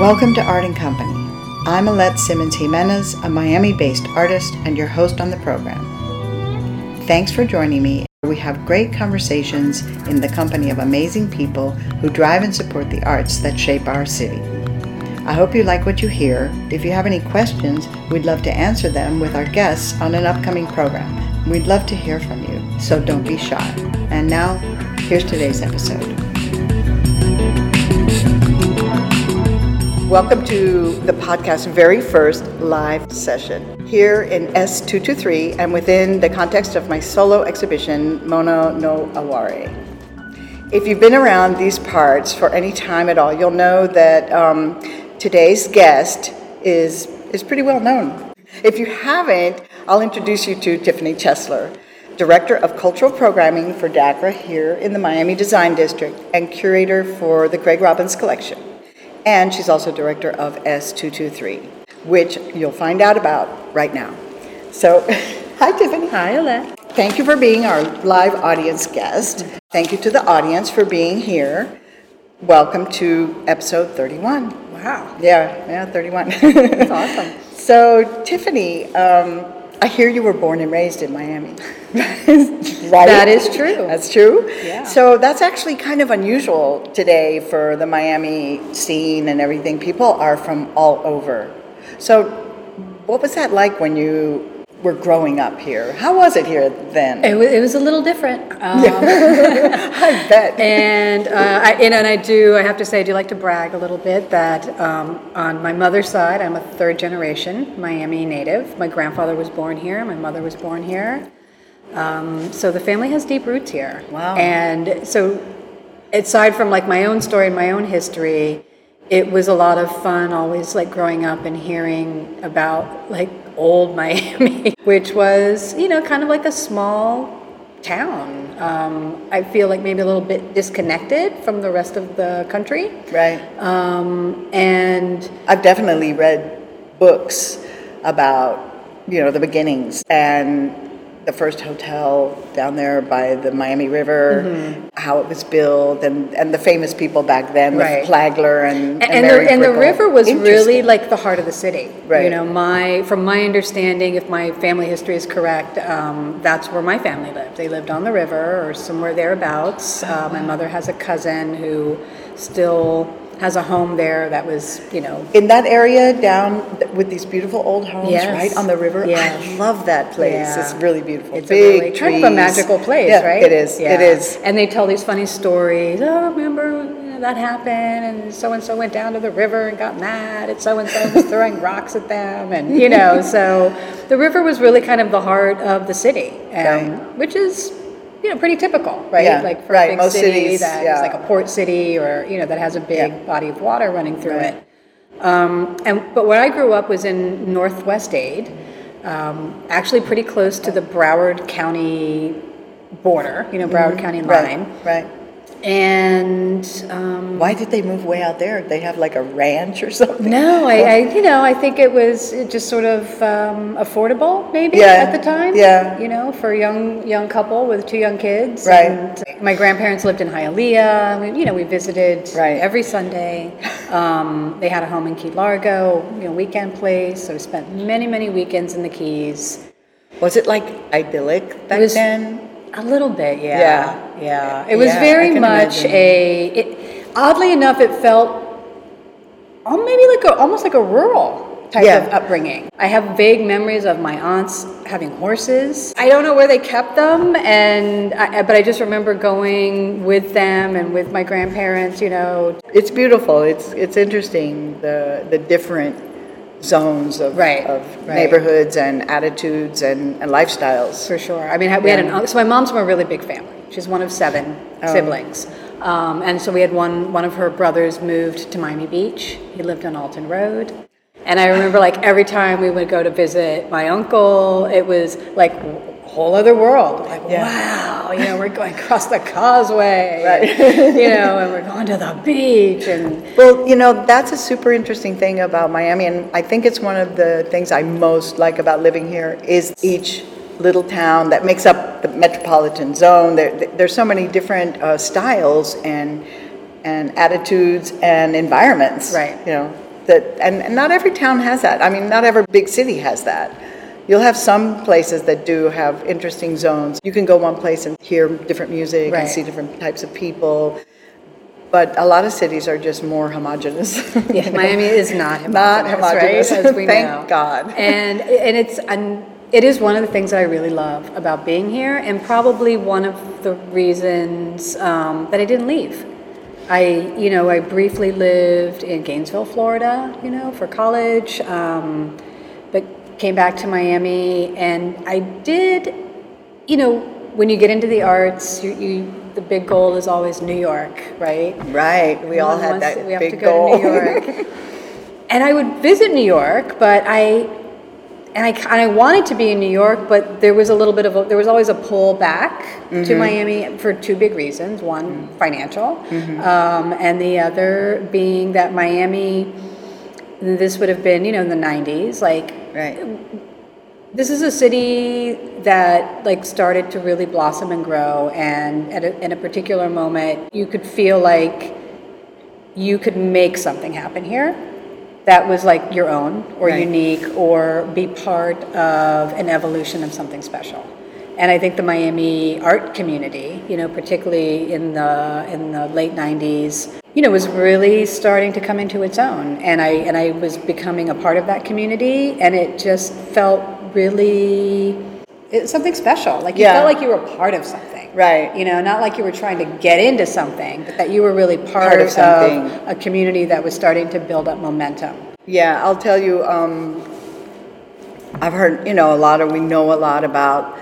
Welcome to Art and Company. I'm Alette Simmons Jimenez, a Miami based artist and your host on the program. Thanks for joining me. We have great conversations in the company of amazing people who drive and support the arts that shape our city. I hope you like what you hear. If you have any questions, we'd love to answer them with our guests on an upcoming program. We'd love to hear from you, so don't be shy. And now, here's today's episode. Welcome to the podcast's very first live session here in S223 and within the context of my solo exhibition, Mono no Aware. If you've been around these parts for any time at all, you'll know that um, today's guest is, is pretty well known. If you haven't, I'll introduce you to Tiffany Chesler, Director of Cultural Programming for DACRA here in the Miami Design District and curator for the Craig Robins Collection. And she's also director of S223, which you'll find out about right now. So, hi, Tiffany. Hi, Alette. Thank you for being our live audience guest. Thank you to the audience for being here. Welcome to episode 31. Wow. Yeah, yeah, 31. That's awesome. So, Tiffany, um, I hear you were born and raised in Miami. right? That is true. That's true? Yeah. So, that's actually kind of unusual today for the Miami scene and everything. People are from all over. So, what was that like when you were growing up here? How was it here then? It was, it was a little different. Um, I bet. and, uh, I, and, and I do, I have to say, I do like to brag a little bit that um, on my mother's side, I'm a third generation Miami native. My grandfather was born here, my mother was born here. Um, so the family has deep roots here. Wow. And so, aside from like my own story and my own history, it was a lot of fun always like growing up and hearing about like old Miami, which was, you know, kind of like a small town. Um, I feel like maybe a little bit disconnected from the rest of the country. right. Um, and I've definitely read books about, you know, the beginnings and the first hotel down there by the Miami River, Mm-hmm. how it was built, and, and the famous people back then, Right. Flagler and, and, and, the, and the river was really like the heart of the city. Right. You know, my from my understanding, if my family history is correct, um, that's where my family lived. They lived on the river or somewhere thereabouts. Uh, my mother has a cousin who still has a home there that was, you know, in that area down th- with these beautiful old homes Yes. right on the river. Yes. I love that place. Yeah. It's really beautiful. It's Big a really kind of a magical place, Yeah, right? It is. It Yeah. is. And they tell these funny stories. Oh, remember you know, that happened, and so and so went down to the river and got mad, and so and so was throwing rocks at them, and you know, so the river was really kind of the heart of the city, um, Right. which is. You know, pretty typical, right? Yeah, like for right. a big Most city cities, that is yeah. like a port city, or you know, that has a big Yeah. body of water running through Right. it. Um, and but where I grew up was in Northwest Aid, um, actually pretty close to the Broward County border. You know, Broward County line. Mm-hmm. Right. Right. And um, Why did they move way out there? They have like a ranch or something. no, I, I you know I think it was just sort of um, affordable maybe Yeah, at the time. yeah. You know, for a young young couple with two young kids. Right. And my grandparents lived in Hialeah. We, you know, we visited Right. every Sunday. Um, they had a home in Key Largo, you know, weekend place. So we spent many many weekends in the Keys. Was it like idyllic back It was then? A little bit, yeah. Yeah. Yeah. It was Yeah, very much imagine. a it, oddly enough it felt oh, maybe like a almost like a rural type Yeah. of upbringing. I have vague memories of my aunts having horses. I don't know where they kept them and I, but I just remember going with them and with my grandparents, you know. It's beautiful. It's it's interesting the the different zones of Right, of right. neighborhoods and attitudes and, and lifestyles. For sure. I mean, we had an So my mom's from a really big family. She's one of seven Oh. siblings, um, and so we had one. One of her brothers moved to Miami Beach. He lived on Alton Road, and I remember like every time we would go to visit my uncle, it was like whole other world. Like Yeah. wow, you know, we're going across the causeway, Right. and, you know, and we're going to the beach, and Well, you know, that's a super interesting thing about Miami, and I think it's one of the things I most like about living here is each little town that makes up the metropolitan zone. There, there's so many different uh, styles and and attitudes and environments. Right. You know, that, and, and not every town has that. I mean, not every big city has that. You'll have some places that do have interesting zones. You can go one place and hear different music and see different types of people. But a lot of cities are just more homogenous. Yeah, Miami is not homogenous, Not homogeneous. right? As we Thank know. God. And and it's and it is one of the things that I really love about being here, and probably one of the reasons um, that I didn't leave. I, you know, I briefly lived in Gainesville, Florida, you know, for college, um, but came back to Miami, and I did, you know, when you get into the arts, you, you the big goal is always New York, right? Right, we all had that we have big to go goal. to New York. and I would visit New York, but I and I, and I wanted to be in New York, but there was a little bit of a, there was always a pull back Mm-hmm. to Miami for two big reasons. One, financial, Mm-hmm. um, and the other being that Miami. This would have been, you know, in the '90s. Like, Right, this is a city that like started to really blossom and grow and at a, in a particular moment you could feel like you could make something happen here that was like your own or Right. unique or be part of an evolution of something special and i think the miami art community you know particularly in the in the late 90s you know was really starting to come into its own and i and i was becoming a part of that community and it just felt really it's something special like you Yeah. felt like you were part of something Right. you know not like you were trying to get into something but that you were really part, Part of of, something. a community that was starting to build up momentum yeah, I'll tell you, um, I've heard, you know, a lot of, we know a lot about,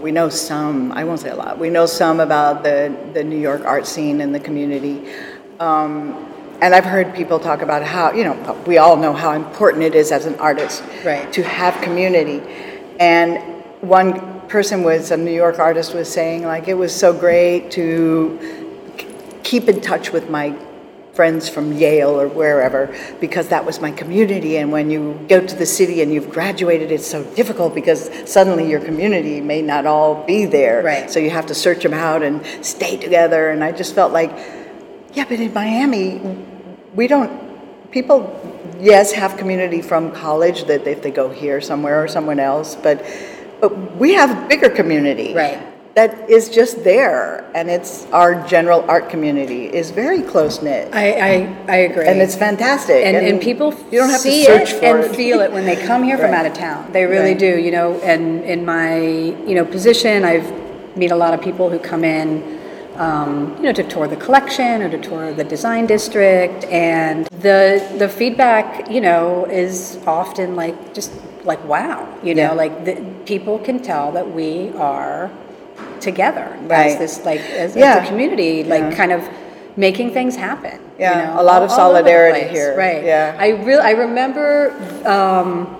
we know some, I won't say a lot, we know some about the, the New York art scene and the community. Um, and I've heard people talk about how, you know, we all know how important it is as an artist Right. to have community. And one person was, a New York artist was saying, like, it was so great to keep in touch with my friends from Yale or wherever because that was my community. And when you go to the city and you've graduated, it's so difficult because suddenly your community may not all be there. Right. So you have to search them out and stay together. And I just felt like, yeah, but in Miami, we don't, people, yes, have community from college that if they go here somewhere or someone else, but, but we have a bigger community. Right. That is just there, and it's our general art community is very close knit, I, I, I agree. and it's fantastic. and, and people you don't have to search it for and it. feel it when they come here from out of town. They really Right. do, you know. And in my you know position, I've meet a lot of people who come in, um, you know, to tour the collection or to tour the design district, and the the feedback, you know, is often like just like wow, you know, Yeah. like the, people can tell that we are together Right. as this like as, as a community, like Yeah. kind of making things happen. you Yeah, know, a lot of all- all solidarity here, Right. yeah. I really I remember um,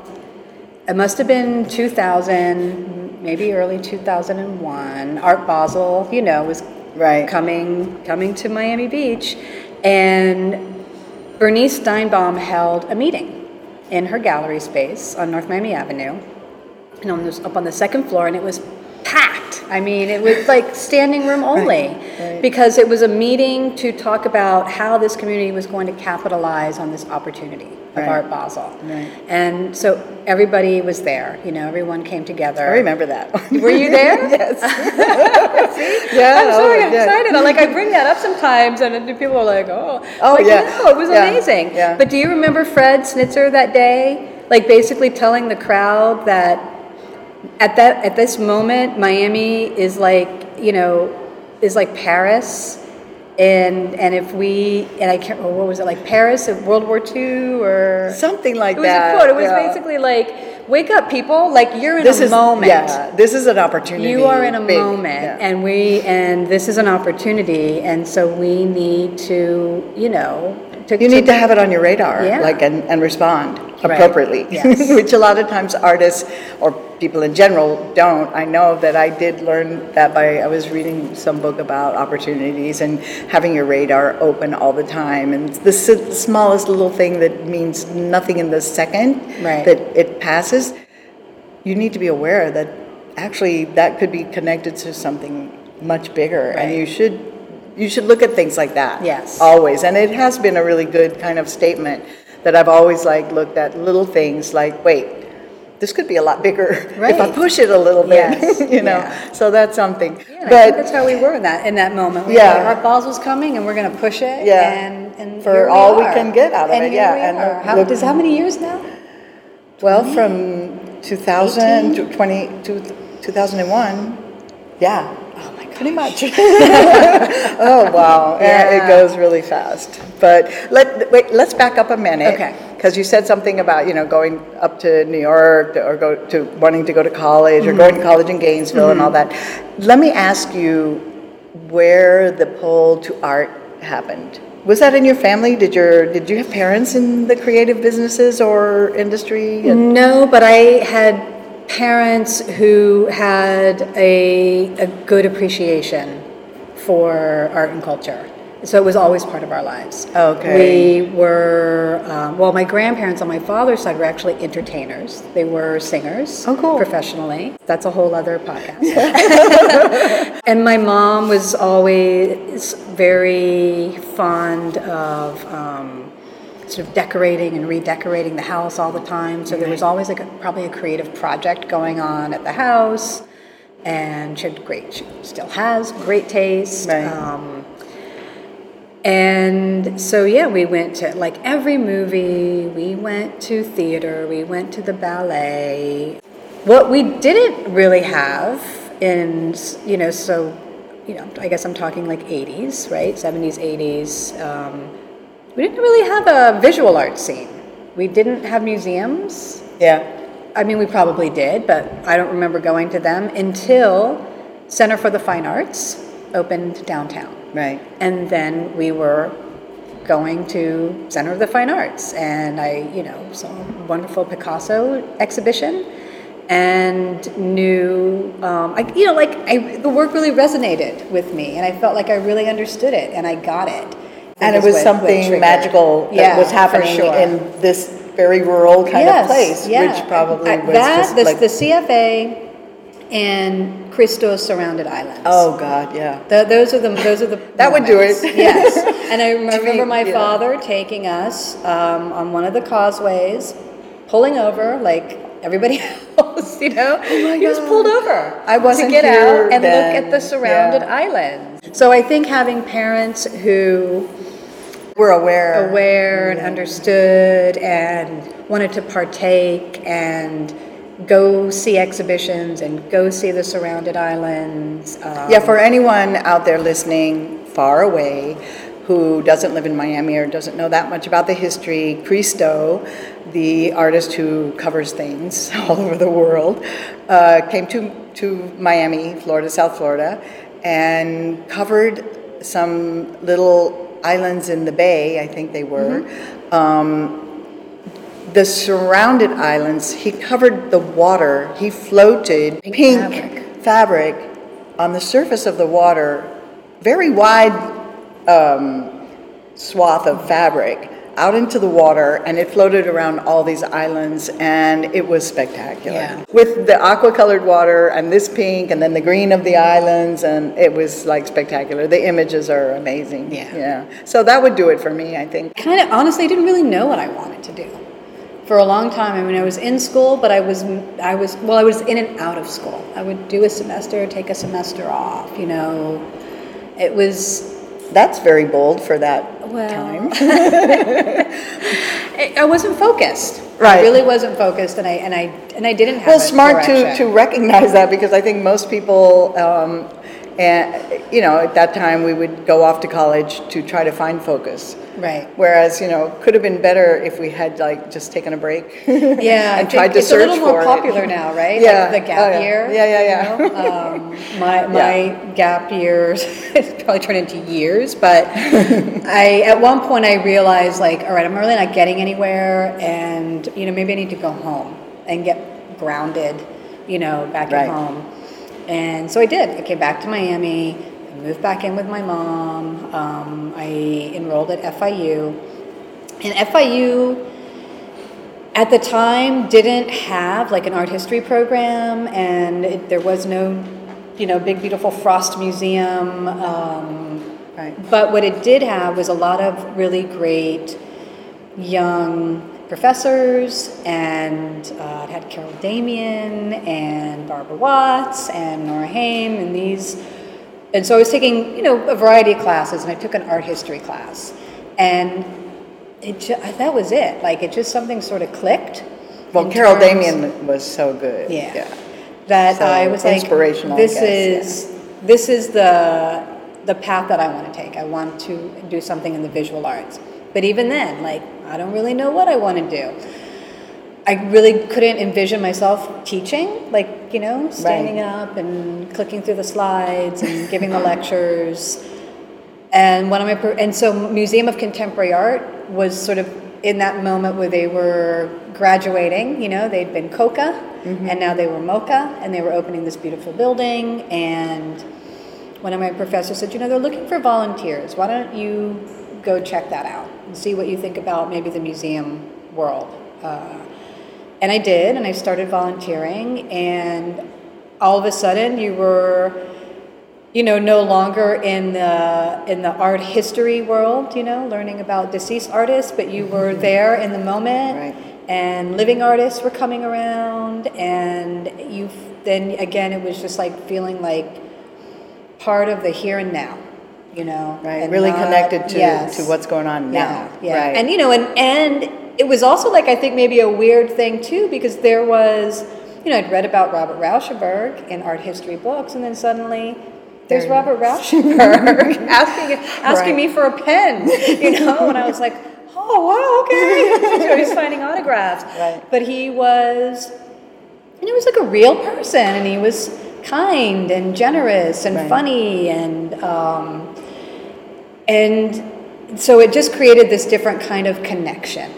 it must have been 2000, maybe early 2001. Art Basel, you know, was Right. coming coming to Miami Beach, and Bernice Steinbaum held a meeting in her gallery space on North Miami Avenue, and on this, up on the second floor, and it was packed. I mean, it was like standing room only right. because it was a meeting to talk about how this community was going to capitalize on this opportunity of Right. Art Basel. Right. And so everybody was there. You know, everyone came together. I remember that. Were you there? yes. yeah. I'm so oh, yeah. excited. I like I bring that up sometimes, and people are like, "Oh, Oh, like, yeah. no, it was Yeah, amazing." yeah. But do you remember Fred Snitzer that day, like basically telling the crowd that at that at this moment, Miami is like you know is like Paris, and and if we and I can't what was it like Paris of World War II or Something like it was that. a quote. It was yeah. basically like, "Wake up, people! Like you're in this a is moment." Yeah, this is an opportunity. You are in a big, moment, yeah. and we and this is an opportunity, and so we need to, you know, You need to have it on your radar, Yeah. like, and, and respond Right. appropriately. Yes. Which a lot of times artists or people in general don't. I know that I did learn that by, I was reading some book about opportunities and having your radar open all the time. And the s- smallest little thing that means nothing in the second Right. that it passes, you need to be aware that actually that could be connected to something much bigger. And Right. you should, you should look at things like that Yes. always. And it has been a really good kind of statement that I've always like looked at little things like, wait, this could be a lot bigger if I push it a little bit, Yes, you know. yeah. So that's something. Yeah, and I think but that's how we were in that in that moment. We Yeah. like, our Basel's coming, and we're going to push it. Yeah. and, and For here all we can get out of and it, yeah, we and are. look- how, look- does, how many years now? well, from 2000 to 20 to 2001, yeah! Pretty much. oh wow, yeah. it goes really fast. But let wait, let's back up a minute. Okay. Because you said something about you know going up to New York or go to wanting to go to college or mm-hmm. going to college in Gainesville and all mm-hmm. that. Let me ask you where the pull to art happened. Was that in your family? Did your did you have parents in the creative businesses or industry? And- No, but I had parents who had a, a good appreciation for art and culture. So it was always part of our lives. Okay. We were, um, well, my grandparents on my father's side were actually entertainers. They were singers. Oh, cool. Professionally. That's a whole other podcast. and my mom was always very fond of um, sort of decorating and redecorating the house all the time. So there was always like a, probably a creative project going on at the house. And she had great, she still has great taste. Right. Um, and so, yeah, we went to like every movie, we went to theater, we went to the ballet. What we didn't really have in, you know, so, you know, I guess I'm talking like 80s, right? 70s, 80s. Um, we didn't really have a visual art scene. We didn't have museums. yeah. I mean, we probably did, but I don't remember going to them until Center for the Fine Arts opened downtown. Right. And then we were going to Center of the Fine Arts, and I, you know, saw a wonderful Picasso exhibition, and knew, um, I, you know, like I, the work really resonated with me, and I felt like I really understood it, and I got it. And it was what- what something triggered. magical that Yeah, was for happening sure. in this very rural kind Yes, of place, yeah. which probably I- was that, just the, like, the CFA and Christo's surrounded islands. oh God, yeah. Th Oh, those are the those are the That would do moments. it. yes, and I remember my yeah. father taking us um, on one of the causeways, pulling over like everybody else. You know, he was Oh pulled over. I wasn't to get here out and then. look at the surrounded Yeah. islands. So I think having parents who We're aware. aware and understood and wanted to partake and go see exhibitions and go see the surrounded islands. Um, Yeah, for anyone out there listening far away who doesn't live in Miami or doesn't know that much about the history, Christo, the artist who covers things all over the world, uh, came to, to Miami, Florida, South Florida, and covered some little islands in the bay, I think they were. Um, the surrounded islands, he covered the water. He floated Pink pink, fabric. fabric. on the surface of the water, very wide um, swath of fabric out into the water, and it floated around all these islands, and it was spectacular. Yeah. With the aqua colored water and this pink, and then the green of the islands, and it was like spectacular. The images are amazing. Yeah. Yeah. So that would do it for me, I think. kind of honestly I didn't really know what I wanted to do for a long time. I mean, I was in school, but I was I was well, I was in and out of school. I would do a semester, take a semester off. You know, it was That's very bold for that Well, time. I I wasn't focused. I Right. really wasn't focused, and I and I and I didn't have. Well, smart to, to recognize that because I think most people, um, and, you know, at that time we would go off to college to try to find focus. Right. Whereas, you know, could have been better if we had like just taken a break. Yeah, and tried to it's search a little more for it. popular now, right? Yeah. like the gap Oh, yeah. year. Yeah, yeah, yeah. you know? Um, my my gap years it's probably turned into years, but I at one point I realized like, all right, I'm really not getting anywhere, and you know maybe I need to go home and get grounded, you know, back Right. at home. And so I did. I came back to Miami. I moved back in with my mom. Um, I enrolled at FIU. And FIU at the time didn't have like an art history program and it, there was no you know big beautiful frost museum um, Right. but what it did have was a lot of really great young professors, and uh, it had Carol Damian and Barbara Watts and Nora Haim, and these. And so I was taking, you know, a variety of classes, and I took an art history class, and it ju- that was it. Like it just something sort of clicked. Well, Carol terms- Damian was so good. yeah. That So I was like, this guess, is this is the the path that I want to take. I want to do something in the visual arts. But even then, like I don't really know what I want to do. I really couldn't envision myself teaching, like you know, standing up and clicking through the slides and giving the lectures. And one of my and so Museum of Contemporary Art was sort of in that moment where they were graduating. You know, they'd been COCA, mm-hmm. and now they were MOCA, and they were opening this beautiful building. And one of my professors said, you know, they're looking for volunteers. Why don't you go check that out and see what you think about maybe the museum world? Uh, and I did, and I started volunteering, and all of a sudden you were you know no longer in the in the art history world you know learning about deceased artists but you were there in the moment Right. and living artists were coming around and you then again it was just like feeling like part of the here and now you know Right, really not- connected to, yes. to what's going on now. yeah, yeah. Right. And you know, and and it was also like I think maybe a weird thing too because there was, you know, I'd read about Robert Rauschenberg in art history books, and then suddenly there's There- Robert Rauschenberg asking asking Right. me for a pen, you know, and I was like, oh wow, okay, so he's signing autographs. Right. But he was, and he was like a real person, and he was kind and generous and Right. funny and. Um, and so it just created this different kind of connection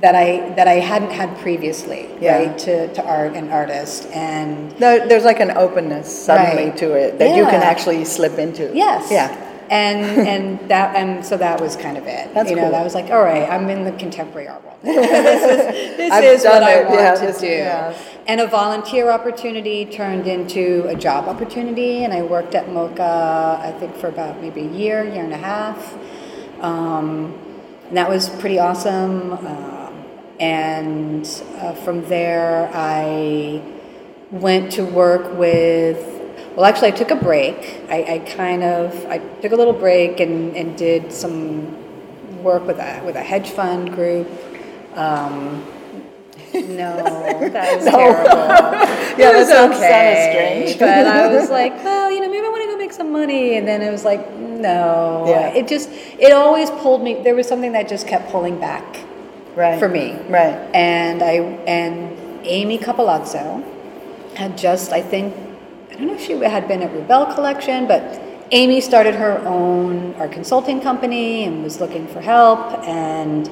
that I that I hadn't had previously, Yeah. right, to, to art and artist. And There- There's like an openness suddenly Right. to it that you can actually slip into. yes, Yeah. And and that and so that was kind of it. That's you know, cool. that was like, all right, I'm in the contemporary art world. this is, this is what done I want Yeah, to this- do. yeah. And a volunteer opportunity turned into a job opportunity, and I worked at MoCA, I think, for about maybe a year, year and a half. Um, and that was pretty awesome. Um, and uh, from there, I went to work with. Well, actually, I took a break. I, I kind of I took a little break and, and did some work with a with a hedge fund group. Um, no, that was terrible. Yeah, it was okay. strange. but I was like, well, you know, maybe I want to go make some money. And then it was like, no. Yeah. It just, it always pulled me. There was something that just kept pulling back Right. for me. Right. And I and Amy Cappellazzo had just, I think, I don't know if she had been at Rubell Collection, but Amy started her own art consulting company and was looking for help. And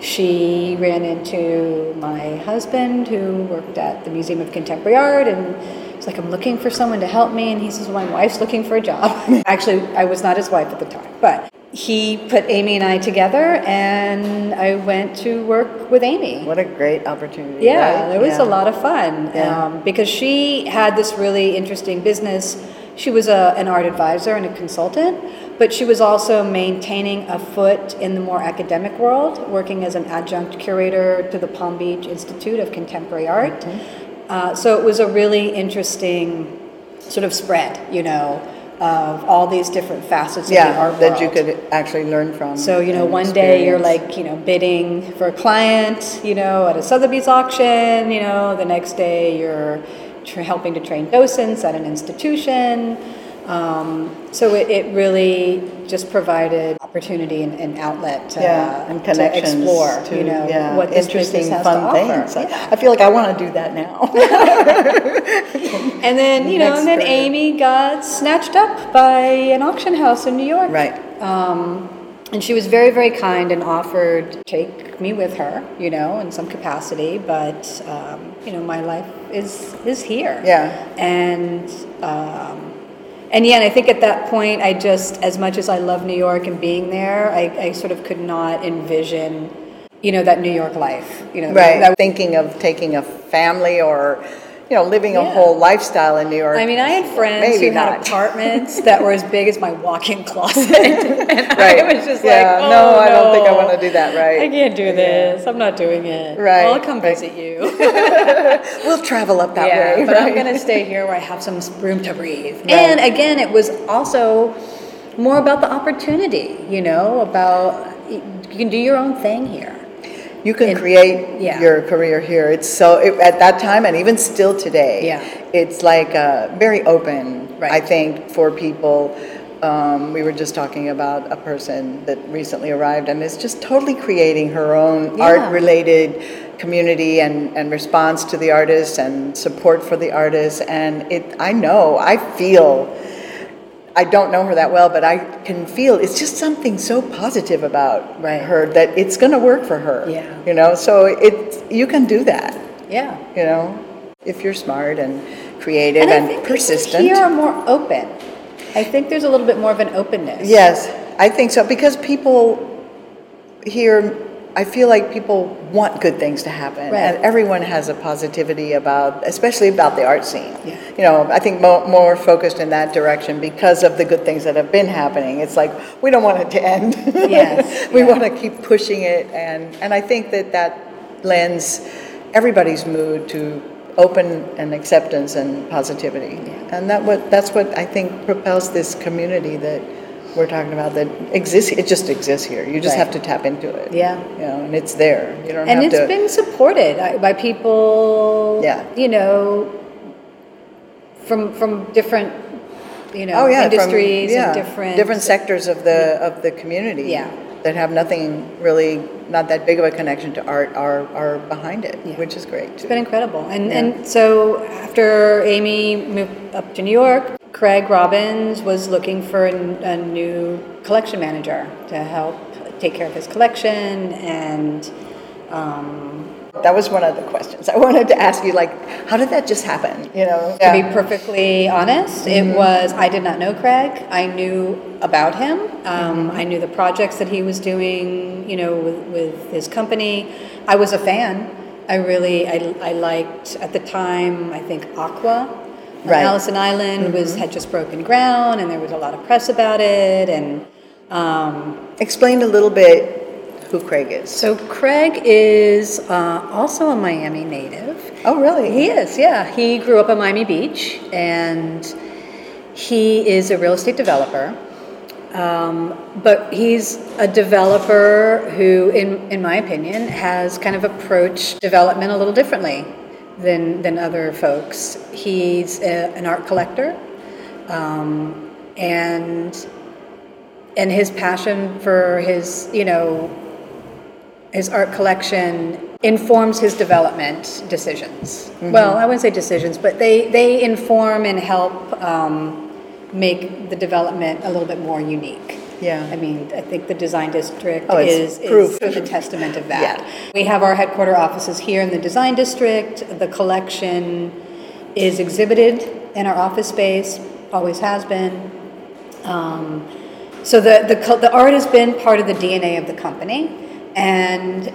she ran into my husband who worked at the Museum of Contemporary Art and it's like, I'm looking for someone to help me. And he says, well, My wife's looking for a job. Actually, I was not his wife at the time, but he put Amy and I together and I went to work with Amy. What a great opportunity. Yeah, right? it was Yeah. a lot of fun Yeah. um, because she had this really interesting business. She was a, an art advisor and a consultant, but she was also maintaining a foot in the more academic world, working as an adjunct curator to the Palm Beach Institute of Contemporary Art. Mm-hmm. Uh, so it was a really interesting sort of spread, you know, of all these different facets of the Yeah, art that you could actually learn from. So, you know, one day you're like, you know, bidding for a client, you know, at a Sotheby's auction, you know, the next day you're helping to train docents at an institution. Um, so it, it really just provided opportunity and, and outlet to, yeah, and to connections explore, to, you know, yeah, what this interesting, fun to things. I- Yeah. I feel like I want to do that now. And then, you know, Next and then. Amy got snatched up by an auction house in New York. right. Um, and she was very, very kind and offered to take me with her, you know, in some capacity. But um, you know, my life is is here. Yeah. And um, and yeah, and I think at that point, I just, as much as I love New York and being there, I, I sort of could not envision, you know, that New York life. You know, Right. that Thinking of taking a family or, you know, living a Yeah. whole lifestyle in New York. I mean, I had friends Maybe who had apartments that were as big as my walk-in closet, and Right. I was just Yeah, like, oh, no, I don't think I wanna do that, right. I can't do this. I'm not doing it. Right, I'll come right. visit you. We'll travel up that yeah, way, but I'm going to stay here where I have some room to breathe. And again, it was also more about the opportunity. You know, about you can do your own thing here. You can It- create yeah. your career here. It's so, it- at that time and even still today. Yeah. It's like uh, very open, I Right. think, for people. Um, We were just talking about a person that recently arrived and is just totally creating her own Yeah. art-related community and, and response to the artists and support for the artists. And it, I know, I feel, I don't know her that well, but I can feel it's just something so positive about Right. her that it's going to work for her. Yeah. You know, so it you can do that. Yeah. You know, if you're smart and creative And, and, I think persistent. here are more open. I think there's a little bit more of an openness. Yes, I think so because people here. I feel like people want good things to happen, Right. and everyone has a positivity about, especially about the art scene. Yeah. You know, I think mo- more focused in that direction because of the good things that have been happening. It's like we don't want it to end. Yes, we yeah. want to keep pushing it, and and I think that that lends everybody's mood to open and acceptance and positivity, and that what that's what I think propels this community that we're talking about that exists. It just exists here. You just Right. have to tap into it. Yeah. you know, and it's there. You don't and have it's to. been supported uh, by people Yeah. you know from from different you know oh yeah, from- industries yeah, and different different sectors of the of the community. Yeah. that have nothing really, not that big of a connection to art, are are behind it, Yeah. which is great. It's been incredible. And Yeah. and so after Amy moved up to New York, Craig Robins was looking for a, a new collection manager to help take care of his collection and um, That was one of the questions I wanted to ask you. Like, how did that just happen? You know, To be perfectly honest, it was I did not know Craig. I knew about him. Um, I knew the projects that he was doing. You know, with, with his company. I was a fan. I really I, I liked at the time. I think Aqua. Right. Allison Island was had just broken ground, and there was a lot of press about it. And um, Explain a little bit who Craig is. so Craig is uh, also a Miami native. Oh, really? He is, yeah. He grew up on Miami Beach and he is a real estate developer. Um, but he's a developer who, in, in my opinion, has kind of approached development a little differently than, than other folks. He's a, an art collector um, and, and his passion for his, you know, his art collection informs his development decisions. Well, I wouldn't say decisions, but they, they inform and help um, make the development a little bit more unique. Yeah. I mean, I think the design district Oh, is, proof. is the testament of that. Yeah. We have our headquarter offices here in the design district. The collection is exhibited in our office space, always has been. Um, so the, the, the art has been part of the DNA of the company. And,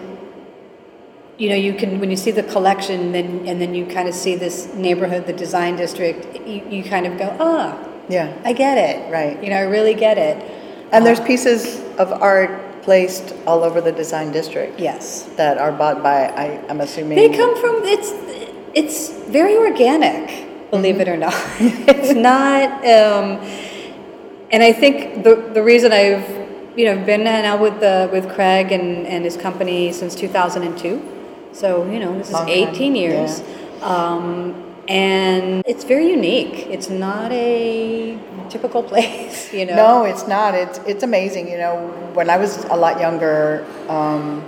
you know, you can, when you see the collection then, and then you kind of see this neighborhood, the design district, you, you kind of go, ah, Yeah. I get it. Right. You know, I really get it. And there's pieces of art placed all over the design district Yes. that are bought by, I, I'm assuming. They come from, it's, it's very organic, believe it or not. it's not, um, and I think the, the reason I've, you know, been now with the, with Craig and, and his company since 2002. So, you know, this is Long time, 18 years. Um, and it's very unique. It's not a typical place, you know. No, it's not. It's it's amazing. You know, when I was a lot younger, um,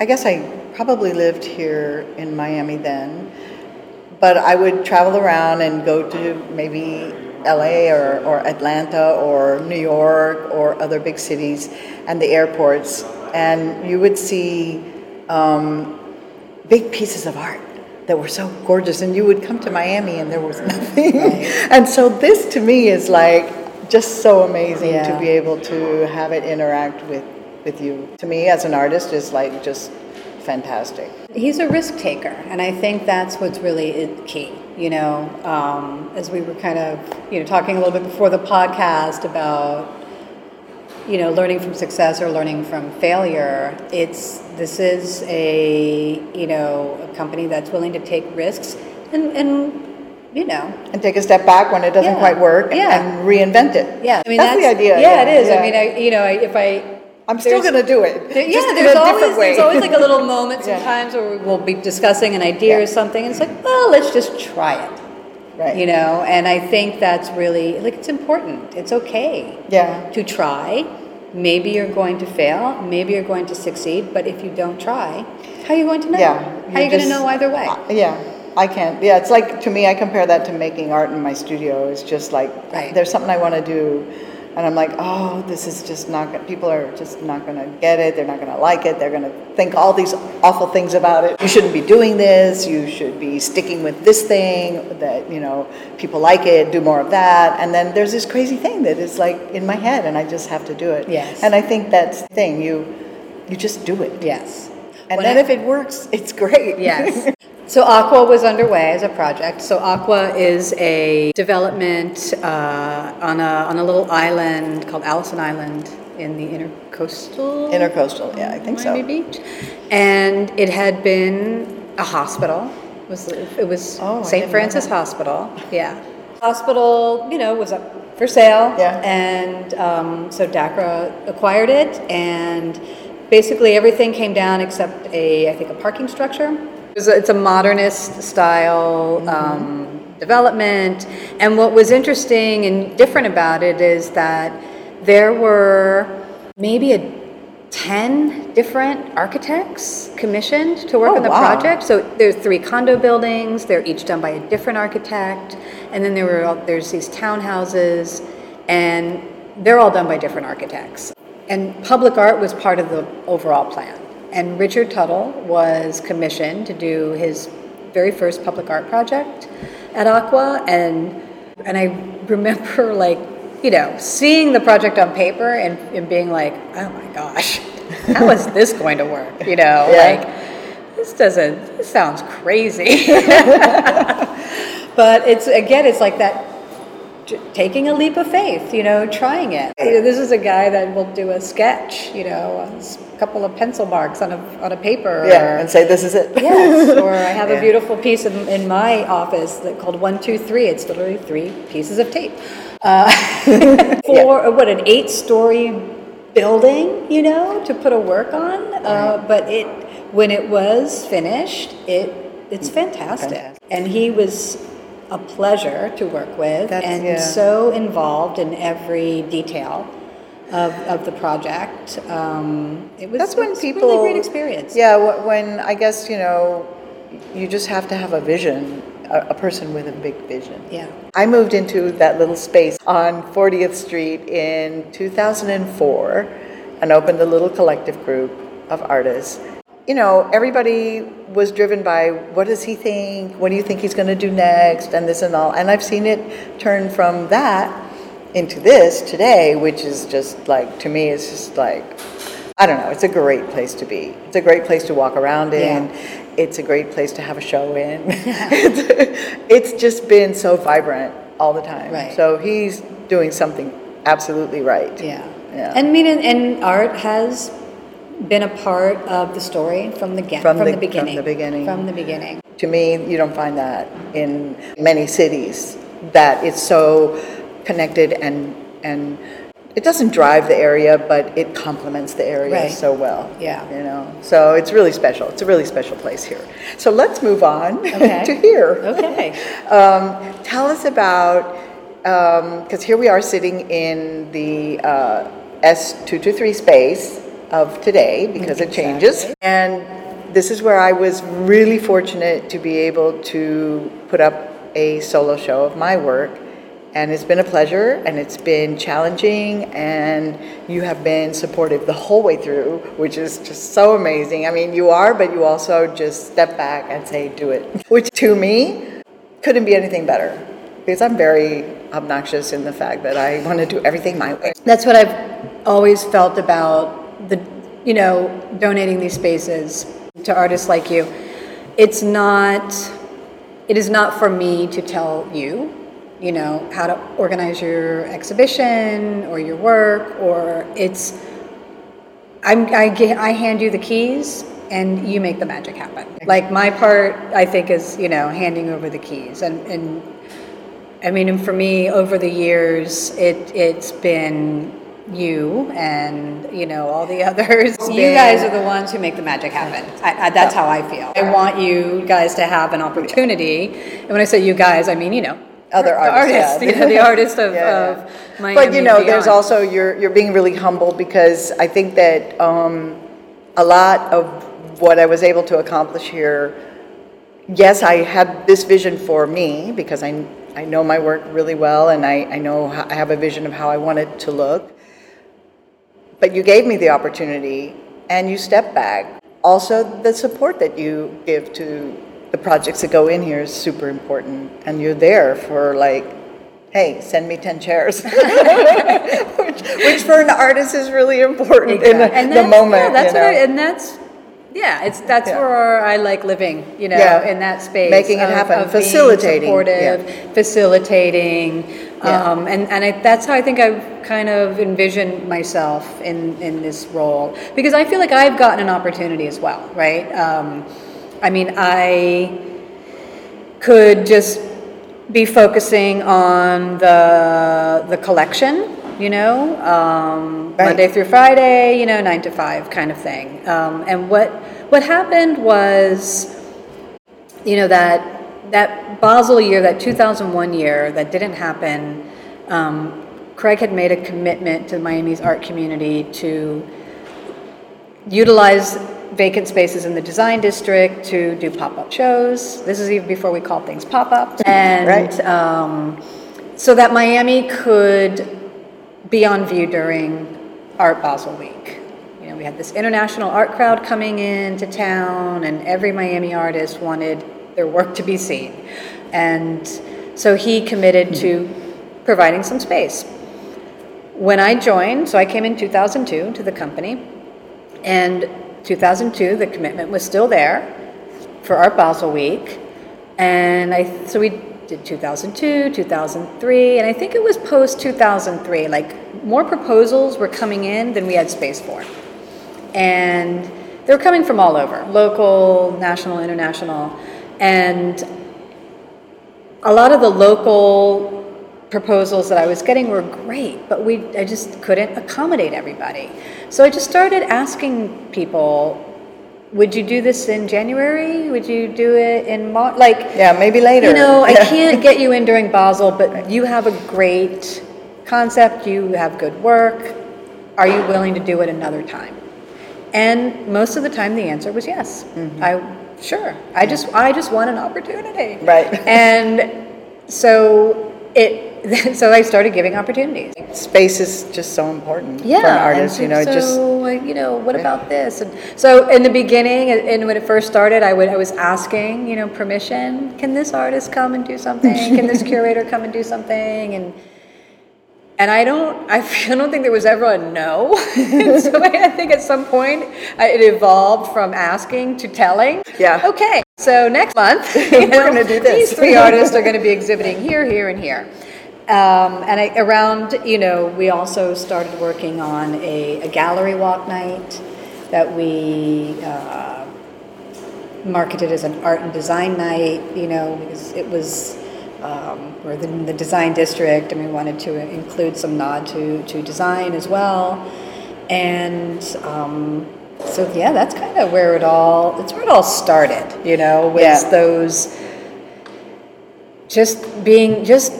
I guess I probably lived here in Miami then, but I would travel around and go to maybe LA or, or Atlanta or New York or other big cities and the airports, and you would see um, big pieces of art that were so gorgeous, and you would come to Miami and there was nothing. and so this to me is like just so amazing to be able to have it interact with with you. To me, as an artist, is like just fantastic. He's a risk taker, and I think that's what's really key. You know, um, as we were kind of you know talking a little bit before the podcast about you know learning from success or learning from failure. It's this is a you know a company that's willing to take risks and and you know And take a step back when it doesn't Yeah. quite work Yeah. and reinvent it. yeah. I mean that's, the idea. Yeah, it is. yeah. I mean, I you know I, if I I'm still going to do it. There- yeah, there's always there's always like a little moment Yeah. sometimes where we'll be discussing an idea or something, and it's like, well, let's just try it. Right. You know, and I think that's really like it's important. It's okay Yeah. to try. Maybe you're going to fail. Maybe you're going to succeed. But if you don't try, how are you going to know? Yeah. How are you going to know either way? uh, yeah. I can't. Yeah, it's like to me. I compare that to making art in my studio. It's just like Right. there's something I want to do, and I'm like, oh, this is just not. gonna People are just not going to get it. They're not going to like it. They're going to think all these awful things about it. You shouldn't be doing this. You should be sticking with this thing. That you know, people like it. Do more of that. And then there's this crazy thing that is like in my head, and I just have to do it. Yes. And I think that's the thing. You you just do it. yes. And When then I- if it works, it's great. Yes. So Aqua was underway as a project. So Aqua is a development uh, on a on a little island called Allison Island in the intercoastal Intercoastal, yeah, I think so. Miami Beach, and it had been a hospital. It was it was Oh, St. Francis. Hospital? Yeah, hospital. You know was up for sale. Yeah. and um, so DACRA acquired it and. Basically, everything came down except a, I think, a parking structure. It's a, it's a modernist style um, development, and what was interesting and different about it is that there were maybe a 10 different architects commissioned to work Oh, on the wow. project. So there's three condo buildings. They're each done by a different architect, and then there were all- there's these townhouses, and they're all done by different architects. And public art was part of the overall plan. And Richard Tuttle was commissioned to do his very first public art project at Aqua, and and I remember like you know seeing the project on paper and, and being like, oh my gosh, how is this going to work? You know, Yeah. like this doesn't this sounds crazy. but it's again, it's like that taking a leap of faith, you know, trying it. You know, this is a guy that will do a sketch, you know, a couple of pencil marks on a on a paper. Yeah, or- and say this is it. Yes, or I have Yeah. a beautiful piece in, in my office that called one two three. It's literally three pieces of tape uh, for uh, what an eight-story building, you know, to put a work on. Uh, but it when it was finished, it it's fantastic, Fantastic. and he was a pleasure to work with That's- and yeah. so involved in every detail. Of, of the project, um, it was That's when it was a people. really great experience. Yeah, when I guess you know, you just have to have a vision, a, a person with a big vision. Yeah. I moved into that little space on 40th Street in 2004 and opened a little collective group of artists. You know, everybody was driven by what does he think? What do you think he's going to do next? And this and all. And I've seen it turn from that into this today, which is just like, to me, it's just like, I don't know, it's a great place to be. It's a great place to walk around in. Yeah. It's a great place to have a show in. it's, it's just been so vibrant all the time. Right. So he's doing something absolutely right. Yeah. Yeah. And I mean, and, and art has been a part of the story from the get, From from, the- the, from beginning. the beginning. From the beginning. To me, you don't find that in many cities that it's so connected and and it doesn't drive the area, but it complements the area Right. so well. Yeah. You know, so it's really special. It's a really special place here. So let's move on Okay. to here. Okay. Um, tell us about, because here we are sitting in the uh, S223 space of today because it changes. And this is where I was really fortunate to be able to put up a solo show of my work. And it's been a pleasure and it's been challenging, and you have been supportive the whole way through, which is just so amazing. I mean, you are, but you also just step back and say, do it. Which to me, couldn't be anything better because I'm very obnoxious in the fact that I want to do everything my way. That's what I've always felt about the, you know, donating these spaces to artists like you, it's not, it is not for me to tell you, you know, how to organize your exhibition or your work, or it's, I'm, I, I hand you the keys and you make the magic happen. Like my part, I think, is, you know, handing over the keys. And, and I mean, and for me, over the years, it, it's been you and you know all the others. You guys are the ones who make the magic happen. I, I, that's how I feel. I want you guys to have an opportunity, and when I say you guys, I mean you know other artists, artists yeah. the artist of, yeah. of Miami. But you know, there's also you're you're being really humble because I think that um, a lot of what I was able to accomplish here. Yes, I had this vision for me because I I know my work really well and I, I know I have a vision of how I want it to look. But you gave me the opportunity and you step back. Also, the support that you give to the projects that go in here is super important. And you're there for like, hey, send me 10 chairs. which, which, for an artist is really important exactly. in the, the moment. Yeah, that's you know? I, and that's yeah, it's that's yeah. where I like living, you know, yeah. in that space, making it of, happen, of facilitating, supportive, yeah. facilitating, um, and and I, that's how I think I've kind of envisioned myself in in this role because I feel like I've gotten an opportunity as well, right? Um, I mean, I could just be focusing on the the collection you know, um, right. Monday through Friday, you know, nine to five kind of thing. Um, and what what happened was, you know, that that Basel year, that 2001 year, that didn't happen. Um, Craig had made a commitment to Miami's art community to utilize vacant spaces in the design district to do pop-up shows. This is even before we called things pop-ups, and right. um, so that Miami could be on view during Art Basel Week. You know, we had this international art crowd coming into town, and every Miami artist wanted their work to be seen. And so he committed to providing some space. When I joined, so I came in 2002 to the company, and 2002 the commitment was still there for Art Basel Week, and I so we did 2002, 2003, and I think it was post 2003. Like more proposals were coming in than we had space for. And they were coming from all over local, national, international. And a lot of the local proposals that I was getting were great, but we I just couldn't accommodate everybody. So I just started asking people would you do this in January? Would you do it in March? Like, yeah, maybe later. You know, I can't get you in during Basel, but you have a great concept. You have good work. Are you willing to do it another time? And most of the time, the answer was yes. Mm-hmm. I sure. I just I just want an opportunity. Right. and so it so I started giving opportunities. Space is just so important yeah, for an artist, you know. So, just like, you know, what yeah. about this? And so in the beginning, and when it first started, I would I was asking, you know, permission. Can this artist come and do something? Can this curator come and do something? And and I don't, I don't think there was ever a no. so I think at some point it evolved from asking to telling. Yeah. Okay, so next month we're going to do this. These three artists are going to be exhibiting here, here, and here. Um, and I, around, you know, we also started working on a, a gallery walk night that we uh, marketed as an art and design night, you know, because it was, um, we're in the design district and we wanted to include some nod to, to design as well. And um, so, yeah, that's kind of where it all, that's where it all started, you know, with yeah. those, just being, just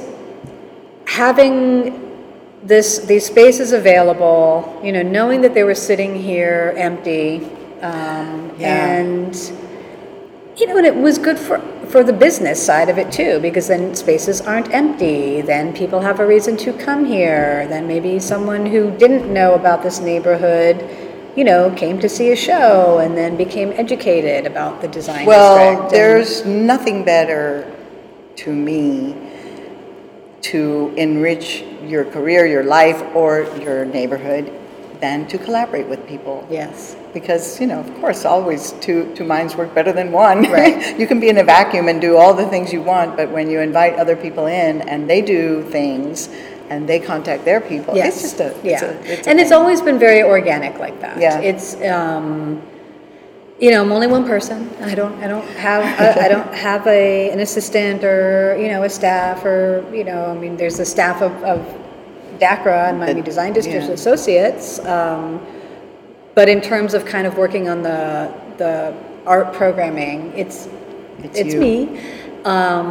having this these spaces available, you know, knowing that they were sitting here empty, um, yeah. and you know, and it was good for for the business side of it too, because then spaces aren't empty. Then people have a reason to come here. Then maybe someone who didn't know about this neighborhood, you know, came to see a show and then became educated about the design. Well, there's nothing better to me to enrich your career, your life, or your neighborhood than to collaborate with people. Yes. Because, you know, of course, always two, two minds work better than one. Right. you can be in a vacuum and do all the things you want, but when you invite other people in and they do things and they contact their people, Yes. it's just a, yeah. it's a, it's a and it's always been very organic like that. Yeah. It's um, you know, I'm only one person. I don't I don't have a, I don't have a an assistant or you know a staff or you know I mean there's a staff of, of DACRA and Miami Design District yeah. Associates. Um, but in terms of kind of working on the the art programming, it's It's it's, me. Um,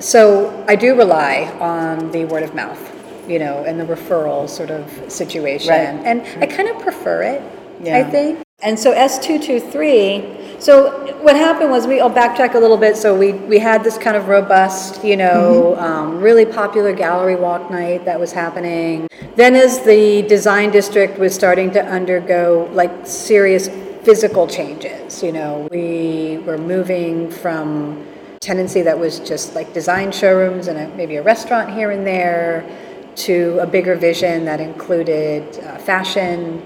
so I do rely on the word of mouth, you know, and the referral sort of situation, Right. and I kind of prefer it. I think. And so S two two three. So what happened was we. I'll backtrack a little bit. So we we had this kind of robust, you know, um, really popular gallery walk night that was happening. Then as the design district was starting to undergo like serious physical changes, you know, we were moving from tendency that was just like design showrooms and a, maybe a restaurant here and there to a bigger vision that included uh, fashion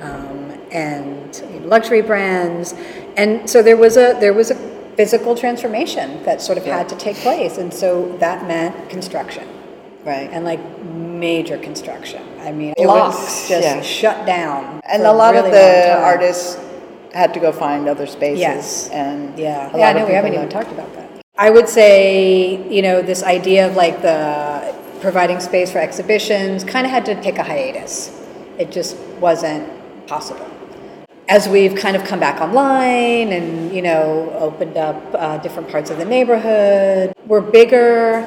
um, and luxury brands and so there was a there was a physical transformation that sort of had to take place and so that meant construction right. and like major construction i mean It was- blocks just yeah. shut down And a lot really of the artists had to go find other spaces. Yes. And Yeah, yeah, I know, we haven't even talked about that. I would say, you know, this idea of like the providing space for exhibitions kind of had to take a hiatus. It just wasn't possible. As we've kind of come back online and, you know, opened up uh, different parts of the neighborhood, we're bigger,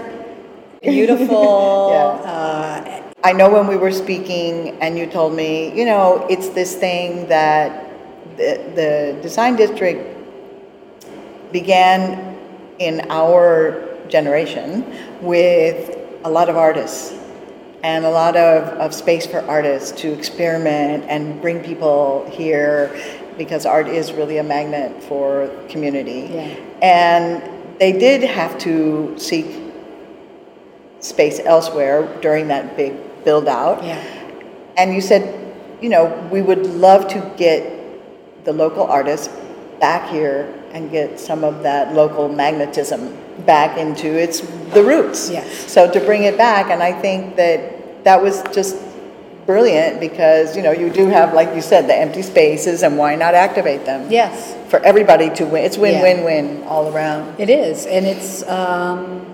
beautiful. Yeah. uh, I know when we were speaking and you told me, you know, it's this thing that the, the design district began in our generation with a lot of artists and a lot of, of space for artists to experiment and bring people here because art is really a magnet for community. Yeah. And they did have to seek space elsewhere during that big build out. Yeah. And you said, you know, we would love to get the local artists back here and get some of that local magnetism back into its the roots. Yes. So to bring it back, and I think that that was just brilliant because you know you do have, like you said, the empty spaces, and why not activate them? Yes. For everybody to win, it's win Yeah. win win all around. It is, and it's um,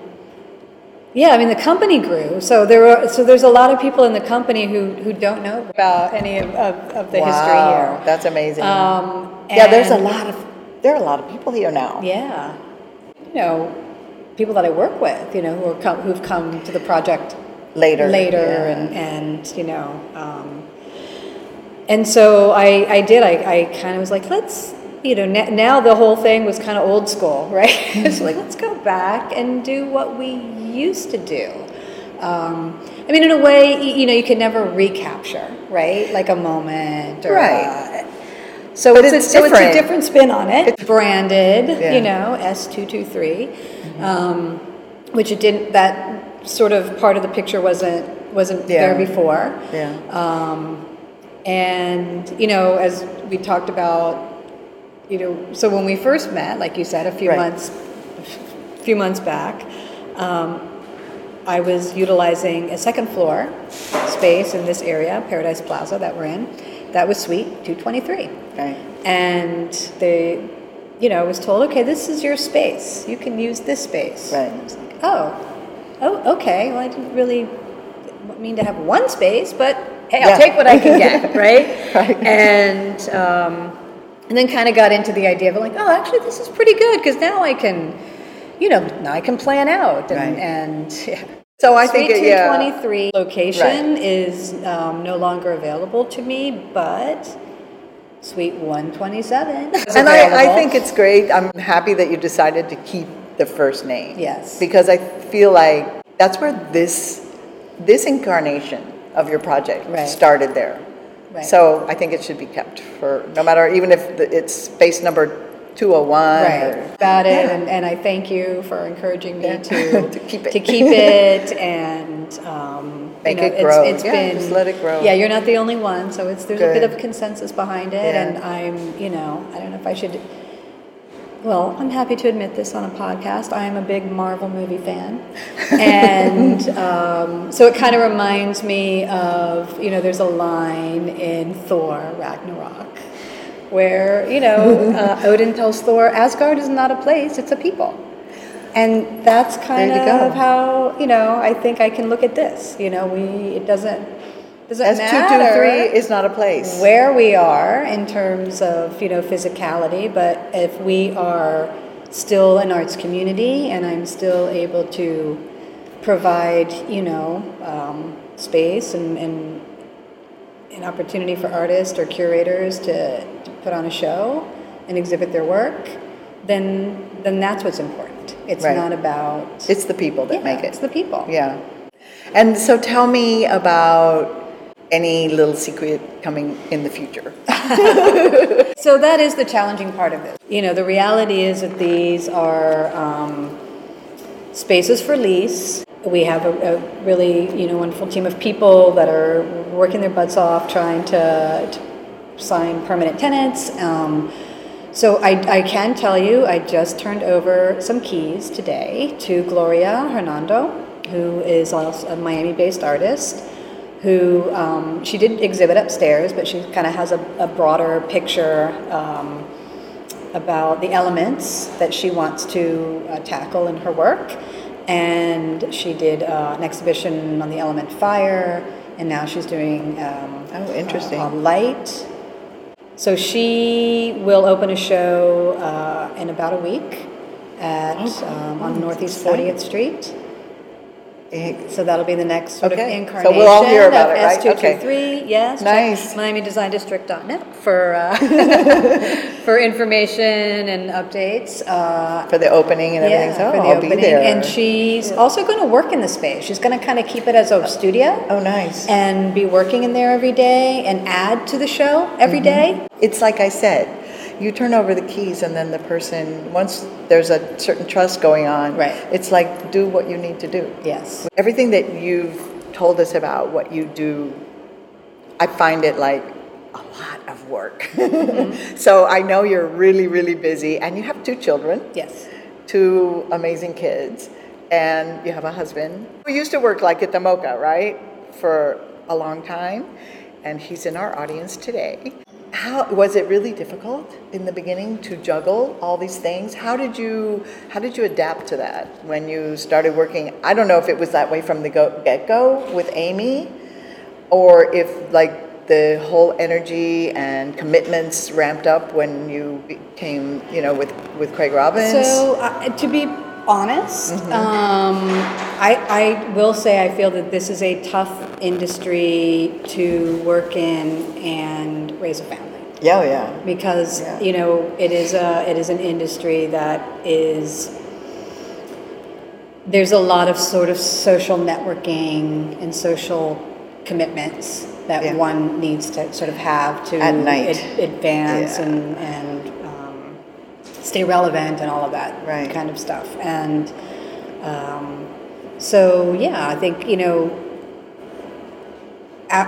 yeah. I mean, the company grew, so there were so there's a lot of people in the company who who don't know about any of, of, of the wow, history here. that's amazing. Um, yeah, there's a lot of there are a lot of people here now. Yeah, you know, people that I work with, you know, who are come, who've come to the project Later, later, yeah. and and you know, um, and so I I did I I kind of was like let's. You know, n- now the whole thing was kind of old school, right? it's like let's go back and do what we used to do. Um, I mean, in a way, y- you know, you can never recapture, right? Like a moment, or, Right. uh, so it's, it's a, so it's a different. spin on it. It's branded, Yeah. Mm-hmm. you know, S two two three, um, which it didn't. That sort of part of the picture wasn't wasn't Yeah. there before. Yeah. Um, and you know, as we talked about, you know, so when we first met, like you said, a few Right. months, a few months back, um, I was utilizing a second floor space in this area, Paradise Plaza, that we're in. That was Suite 223 Right. and they you know was told okay this is your space you can use this space Right. And I was like, oh oh okay well i didn't really mean to have one space but hey i'll Yeah. take what i can get right Right. and um, and then kind of got into the idea of like oh actually this is pretty good because now i can you know now i can plan out and, Right. and yeah. So I think Suite it- yeah. 223 location is um, no longer available to me, but Suite 127 And I, I think it's great. I'm happy that you decided to keep the first name. Yes. Because I feel like that's where this this incarnation of your project Right. started there. Right. So I think it should be kept for no matter even if the, it's space number 201 right or about it, Yeah. and, and I thank you for encouraging me Yeah. to To keep it. to keep it, and um, Make you know, it it's- grow. It's Yeah, been just let it grow. Yeah, you're not the only one, so it's there's a bit of consensus behind it, Yeah. and I'm you know I don't know if I should. Well, I'm happy to admit this on a podcast. I am a big Marvel movie fan, and um, so it kind of reminds me of you know there's a line in Thor Ragnarok where you know uh, Odin tells Thor Asgard is not a place; it's a people. And that's kind of go. how you know I think I can look at this. You know, we it doesn't doesn't S matter two two three is not a place. where we are in terms of you know physicality, but if we are still an arts community and I'm still able to provide you know um, space and, and an opportunity for artists or curators to, to put on a show and exhibit their work, then then that's what's important. It's Right. not about It's the people that yeah, make it. It's the people. Yeah. And so tell me about any little secret coming in the future. So that is the challenging part of this. You know, the reality is that these are um, spaces for lease. We have a, a really, you know, wonderful team of people that are working their butts off trying to, to sign permanent tenants. Um, so I, I can tell you, I just turned over some keys today to Gloria Hernando, who is a Miami-based artist who um, she did exhibit upstairs, but she kind of has a, a broader picture um, about the elements that she wants to uh, tackle in her work. And she did uh, an exhibition on the element fire, and now she's doing um, Oh, interesting. uh, light. So she will open a show uh, in about a week at Oh, cool. um, on Northeast exciting. 40th Street. Eh, So that'll be the next sort Okay. of So incarnation we'll all hear about of it, right? Okay. S223. Yes. check Nice. MiamiDesignDistrict.net for uh, for information and updates. Uh, For the opening and everything, so for the I'll opening. be there. And she's also going to work in the space. She's going to kind of keep it as a studio oh, nice. and be working in there every day and add to the show every Mm-hmm. day. It's like I said, you turn over the keys, and then the person, once there's a certain trust going on, Right. it's like do what you need to do. Yes. Everything that you've told us about what you do, I find it like a lot of work. Mm-hmm. so I know you're really, really busy, and you have two children, Yes. two amazing kids, and you have a husband who used to work like at the MOCA, right, for a long time, and he's in our audience today. How was it really difficult in the beginning to juggle all these things? How did you how did you adapt to that when you started working? I don't know if it was that way from the go, get go with Amy, or if like the whole energy and commitments ramped up when you came you know with with Craig Robins. So, uh, to be honest, Mm-hmm. um, I, I will say I feel that this is a tough industry to work in and raise a family yeah, oh, yeah. because Yeah. you know it is a it is an industry that is there's a lot of sort of social networking and social commitments that Yeah. one needs to sort of have to At night. ad- advance Yeah. and and stay relevant and all of that Right. kind of stuff and um, so yeah I think you know at,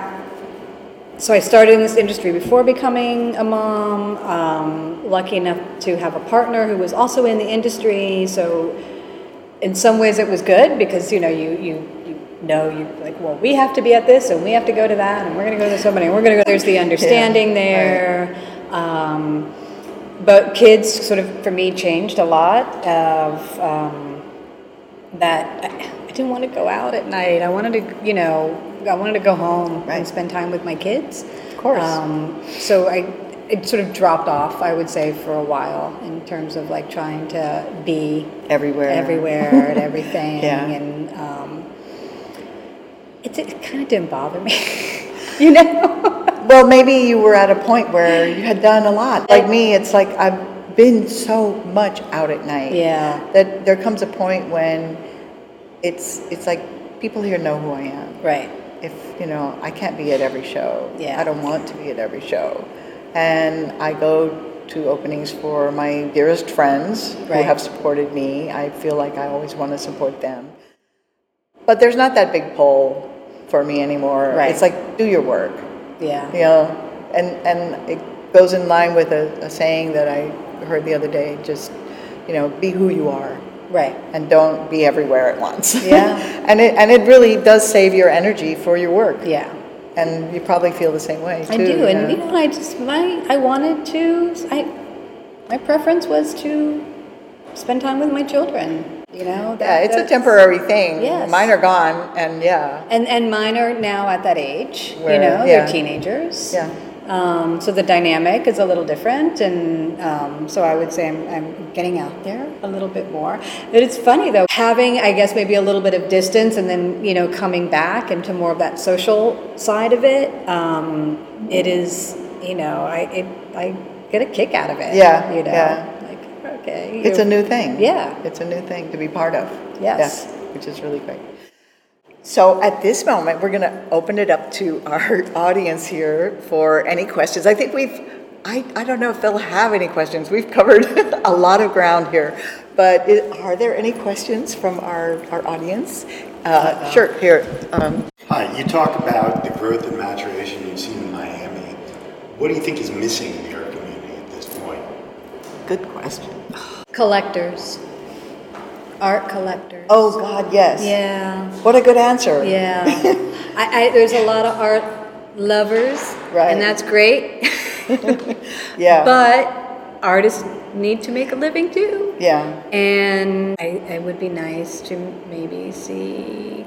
so I started in this industry before becoming a mom. Um, lucky enough to have a partner who was also in the industry. So, in some ways, it was good because you know you you you know you like well we have to be at this and we have to go to that and we're going to go to opening and we're going to go. There's the understanding there. Um, but kids sort of for me changed a lot of um, that I, I didn't want to go out at night. I wanted to, you know, I wanted to go home Right. and spend time with my kids. Of course. Um, so I, it sort of dropped off, I would say, for a while in terms of like trying to be Everywhere. everywhere and everything. Yeah. And um, it, it kind of didn't bother me, you know? Well, maybe you were at a point where you had done a lot. Like me, it's like I've been so much out at night. Yeah. That there comes a point when it's it's like people here know who I am. right. If you know, I can't be at every show. Yeah. I don't want to be at every show, and I go to openings for my dearest friends who have supported me. I feel like I always want to support them. But there's not that big pull for me anymore. Right. It's like do your work. Yeah. You know, and and it goes in line with a, a saying that I heard the other day. Just you know, be who you are Right. and don't be everywhere at once. Yeah. and it and it really does save your energy for your work. Yeah. And you probably feel the same way too. I do, and you know, I just my I wanted to. I my preference was to spend time with my children. You know. yeah, it's a temporary thing. Yes. Mine are gone, and yeah, And and mine are now at that age. Where- you know, yeah. they're teenagers. Yeah. Um, so the dynamic is a little different, and um, so I would say I'm, I'm getting out there a little bit more. But it's funny though, having I guess maybe a little bit of distance, and then you know coming back into more of that social side of it. Um, it is, you know, I it, I get a kick out of it. Yeah, you know, yeah. Like okay, it's a new thing. Yeah. it's a new thing to be part of. Yes. Yeah, which is really great. So at this moment, we're going to open it up to our audience here for any questions. I think we've, I, I don't know if they'll have any questions. We've covered a lot of ground here. But i are there any questions from our, our audience? Uh, sure, here. Um, Hi, you talk about the growth and maturation you've seen in Miami. What do you think is missing in your community at this point? good question. Collectors, art collectors. Oh, God, yes. yeah. What a good answer. Yeah, I, I, there's a lot of art lovers, Right. and that's great. Yeah. but artists need to make a living too, yeah. and I, it would be nice to maybe see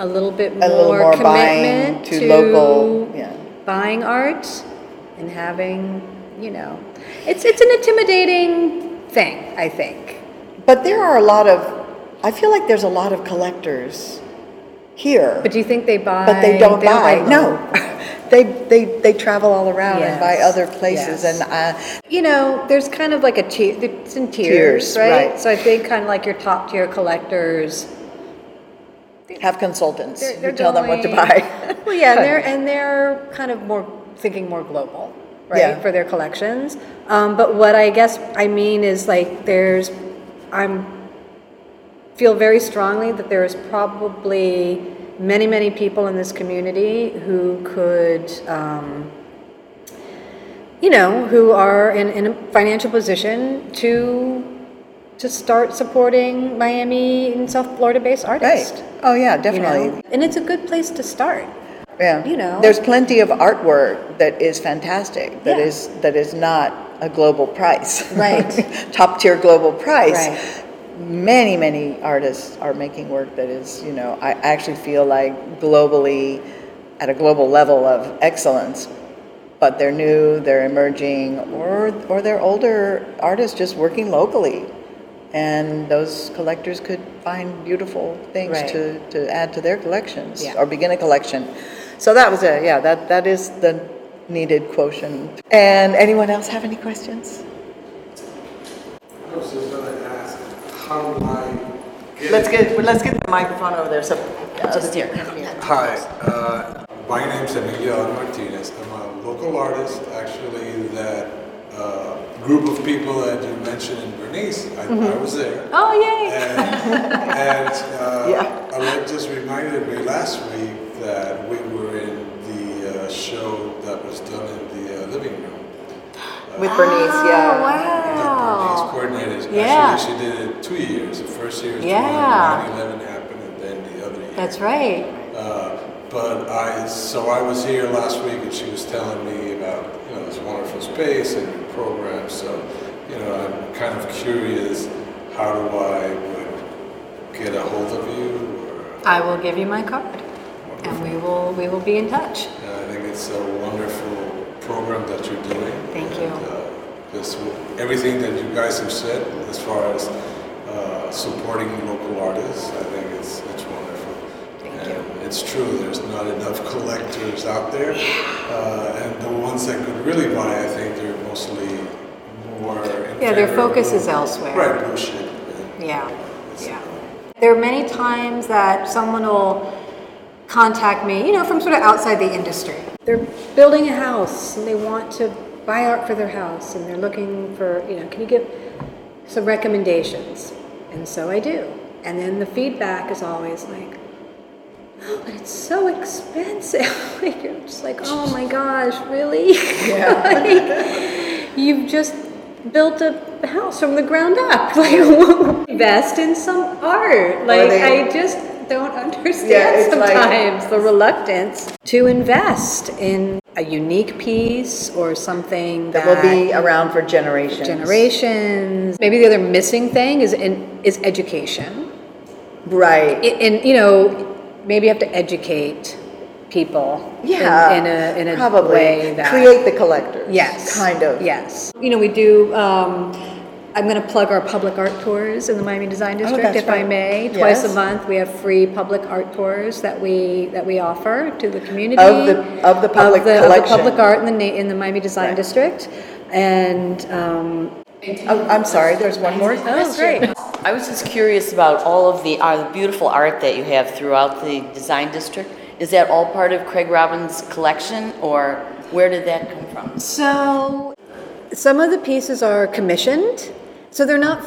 a little bit more, little more commitment buying to local, yeah. buying art and having, you know, it's it's an intimidating thing. I think. But there are a lot of, I feel like there's a lot of collectors here. But do you think they buy? But they don't buy. local? No, they they they travel all around and buy other places, yes. and uh, You know, there's kind of like a tier. It's in tiers, Tiers, right? right. So I think kind of like your top tier collectors. have consultants They're, who tell them what to buy. well, yeah, and they're and they're kind of more thinking more global, right, Yeah. for their collections. Um, but what I guess I mean is like there's, I'm feel very strongly that there is probably many many people in this community who could. Um, you know, who are in, in a financial position to to start supporting Miami and South Florida based artists. right. Oh yeah, You definitely. know? And it's a good place to start. Yeah. you know. there's plenty of artwork that is fantastic. That Yeah. is that is not a global price. Right. Top tier global price. Right. Many many artists are making work that is, you know, I actually feel like globally at a global level of excellence. But they're new, they're emerging, or or they're older artists just working locally. And those collectors could find beautiful things Right. to, to add to their collections Yeah. or begin a collection. So that was it. Yeah, that, that is the needed quotient. And anyone else have any questions? I was just gonna ask, how do I get? Let's get let's get the microphone over there. So just here. Hi, uh, my name's Emilio Martinez. I'm a local artist, actually, that, uh, group of people that you mentioned in Bernice, I, I was there. Oh, yay! And, and uh, Yeah. Alex just reminded me last week that we were in the uh, show that was done in the uh, living room. With Bernice, yeah. That Bernice coordinated. Yeah. Actually, she did it two years. The first year was Yeah. 9 11 happened, and then the other year. That's right. Uh, but I, so I was here last week, and she was telling me about you know this wonderful space and your program. So you know, I'm kind of curious. How do I would get a hold of you? Or, I will give you my card, and we will we will be in touch. uh, I think it's a wonderful program that you're doing. Thank you. And, uh, this, everything that you guys have said as far as uh, supporting local artists, I think it's, it's wonderful. Thank and you. It's true, there's not enough collectors out there. Uh, and the ones that could really buy, I think they're mostly more. Yeah, their of focus is elsewhere. Right, and- Yeah, yeah. There are many times that someone will contact me, you know, from sort of outside the industry. They're building a house and they want to buy art for their house and they're looking for, you know, can you give some recommendations? And so I do. And then the feedback is always like, oh, but it's so expensive. like, you're just like, oh my gosh, really? Yeah. like, you've just built a house from the ground up. Like, invest in some art. Like, they- I just don't understand Yeah, it's like- sometimes the reluctance to invest in a unique piece or something That that, will be around for generations. generations. Maybe the other missing thing is in, is education. Right. And you know, maybe you have to educate people. in- Yeah. In, a in a probably way that create the collectors. Yes. Kind of. Yes. You know, we do. Um, I'm going to plug our public art tours in the Miami Design District, Oh, that's if I may. Twice Yes. a month, we have free public art tours that we that we offer to the community Of the- of the public of the, of the public art in the in the Miami Design Right. District, and um, Oh, I'm sorry. There's one more. oh, great. I was just curious about all of the, uh, the beautiful art that you have throughout the design district. Is that all part of Craig Robins' collection, or where did that come from? So, some of the pieces are commissioned, so they're not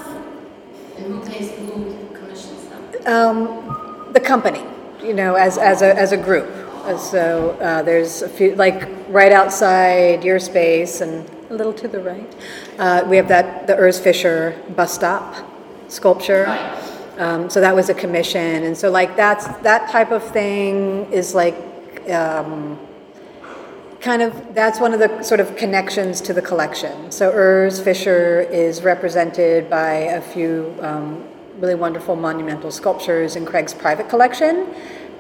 And who pays, who commissions them? um, the company, you know, as, as, a, as a group. Uh, So uh, there's a few, like right outside your space and a little to the right, uh, we have that, the Urs Fischer bus stop sculpture. Um, so that was a commission. And so, like, that's that type of thing is like, um, kind of that's one of the sort of connections to the collection. So Urs Fischer is represented by a few um, really wonderful monumental sculptures in Craig's private collection,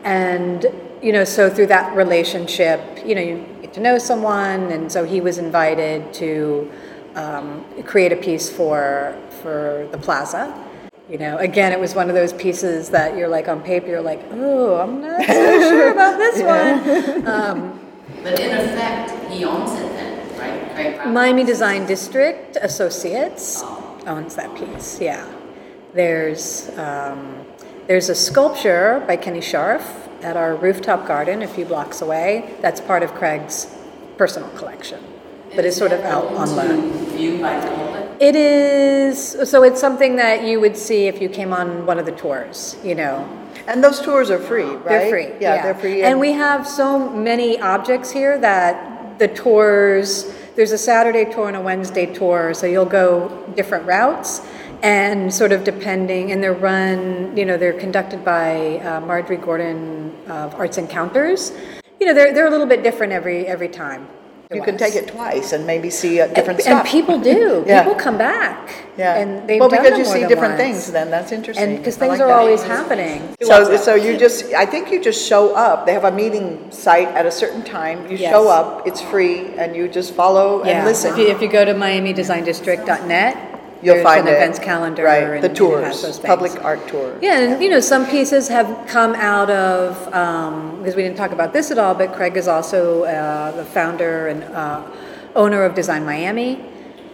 and you know, so through that relationship, you know, you get to know someone, and so he was invited to um, create a piece for for the plaza. You know, again, it was one of those pieces that you're like on paper, you're like, oh, I'm not so sure about this one. But in effect, he owns it then, right? Craig? Miami Design District Associates owns that piece. Yeah, there's um, there's a sculpture by Kenny Scharf at our rooftop garden a few blocks away. That's part of Craig's personal collection, but it's sort of out on loan. Viewed by public? It is so it's something that you would see if you came on one of the tours. You know, And those tours are free, right? they're free. Yeah, they're free. And we have so many objects here that the tours, there's a Saturday tour and a Wednesday tour, so you'll go different routes. And sort of depending, and they're run, you know, they're conducted by uh, Marjorie Gordon of Arts Encounters. You know, they're, they're a little bit different every every time. You can take it twice and maybe see a different and, stuff. And people do. Yeah. People come back. yeah. And they've well, done because you see different once. things, then that's interesting. And because things like are that. always happening. So, so you just, I think you just show up. They have a meeting site at a certain time. You Yes. show up, it's free, and you just follow and listen. If you, if you go to MiamiDesignDistrict.net, You'll there's find an it. events calendar. Right, and- the and it has tours, public art tour. Yeah, and you know, some pieces have come out of, um, because we didn't talk about this at all, but Craig is also uh, the founder and uh, owner of Design Miami.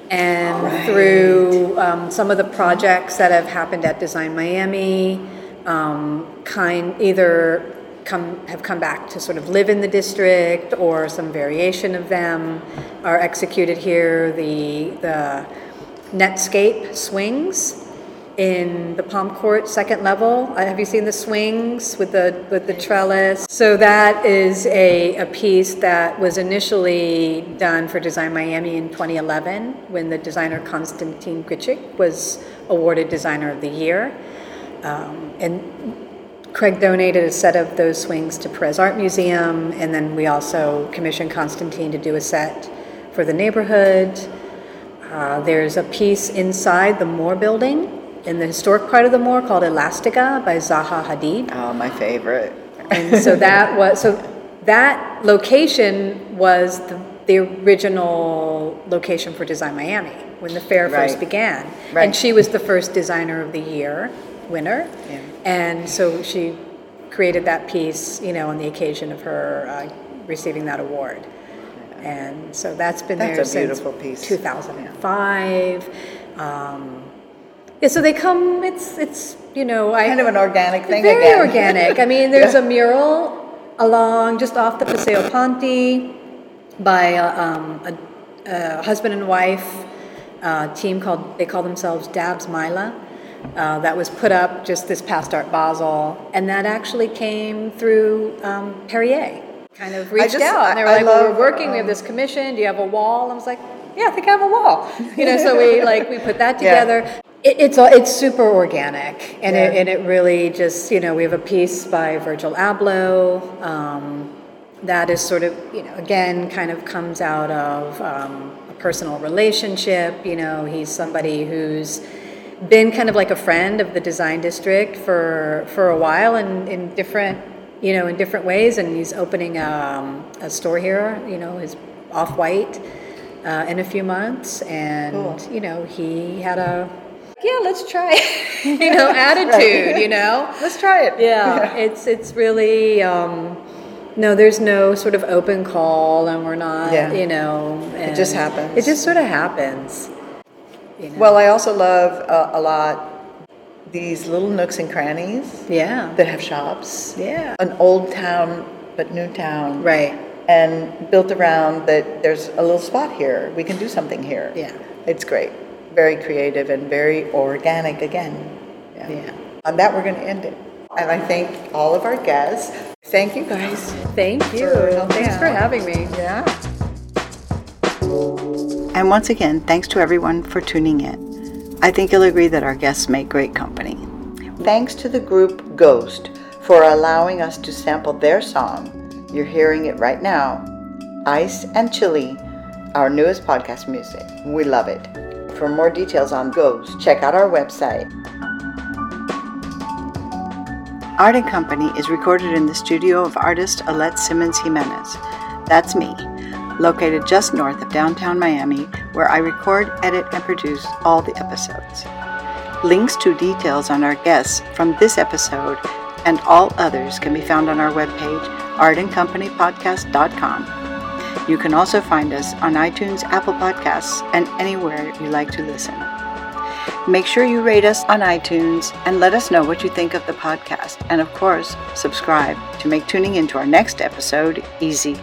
And through um, some of the projects that have happened at Design Miami, um, kind either come have come back to sort of live in the district or some variation of them are executed here. The the Netscape swings in the Palm Court second level. Uh, have you seen the swings with the with the trellis? So that is a, a piece that was initially done for Design Miami in 2011 when the designer Konstantin Grcic was awarded Designer of the Year. Um, and Craig donated a set of those swings to Perez Art Museum, and then we also commissioned Constantine to do a set for the neighborhood. Uh, there's a piece inside the Moore building in the historic part of the Moore called Elastika by Zaha Hadid. Oh, my favorite. And so that was so that location was the, the original location for Design Miami when the fair first began. Right. And she was the first designer of the year winner. Yeah. And so she created that piece, you know, on the occasion of her uh, receiving that award. And so that's been That's there a since beautiful piece. 2005. Um, yeah, so they come. It's it's you know I Kind of an organic thing very again. organic. I mean, there's Yeah. a mural along just off the Paseo Ponte by uh, um, a, a husband and wife uh, team called they call themselves Dabs Myla. uh, that was put up just this past Art Basel, and that actually came through um, Perrier. Kind of reached just- out, and they were I- I like, well, "We're love, working. we have this commission. Do you have a wall?" I was like, "Yeah, I think I have a wall." You know, so we like we put that Yeah. together. It, it's all- it's super organic, and it and it really just you know we have a piece by Virgil Abloh. Um, that is sort of you know again kind of comes out of um, a personal relationship. You know, he's somebody who's been kind of like a friend of the design district for for a while and in different you know in different ways and he's opening um, a store here you know his off white uh, in a few months and Cool. you know he had a yeah let's try it, you know attitude you know Let's try it. yeah, it's it's really um, no. There's no sort of open call, and we're not. Yeah. You know, It just happens. It just sort of happens. You know? Well, I also love uh, a lot these little nooks and crannies yeah, that have shops. yeah, An old town, but new town. right. And built around that there's a little spot here. We can do something here. Yeah. It's great. Very creative and very organic again. Yeah. On that, we're going to end it. And I thank all of our guests. Thank you guys. Thank you. For Thanks for having me. Yeah. And once again, thanks to everyone for tuning in. I think you'll agree that our guests make great company. Thanks to the group Ghost for allowing us to sample their song. You're hearing it right now Ice and Chili, our newest podcast music. We love it. For more details on Ghost, check out our website. Art and Company is recorded in the studio of artist Alette Simmons Jimenez. That's me, located just north of downtown Miami, where I record, edit, and produce all the episodes. Links to details on our guests from this episode and all others can be found on our webpage, artandcompanypodcast.com. You can also find us on iTunes, Apple Podcasts, and anywhere you like to listen. Make sure you rate us on iTunes and let us know what you think of the podcast. And of course, subscribe to make tuning into our next episode easy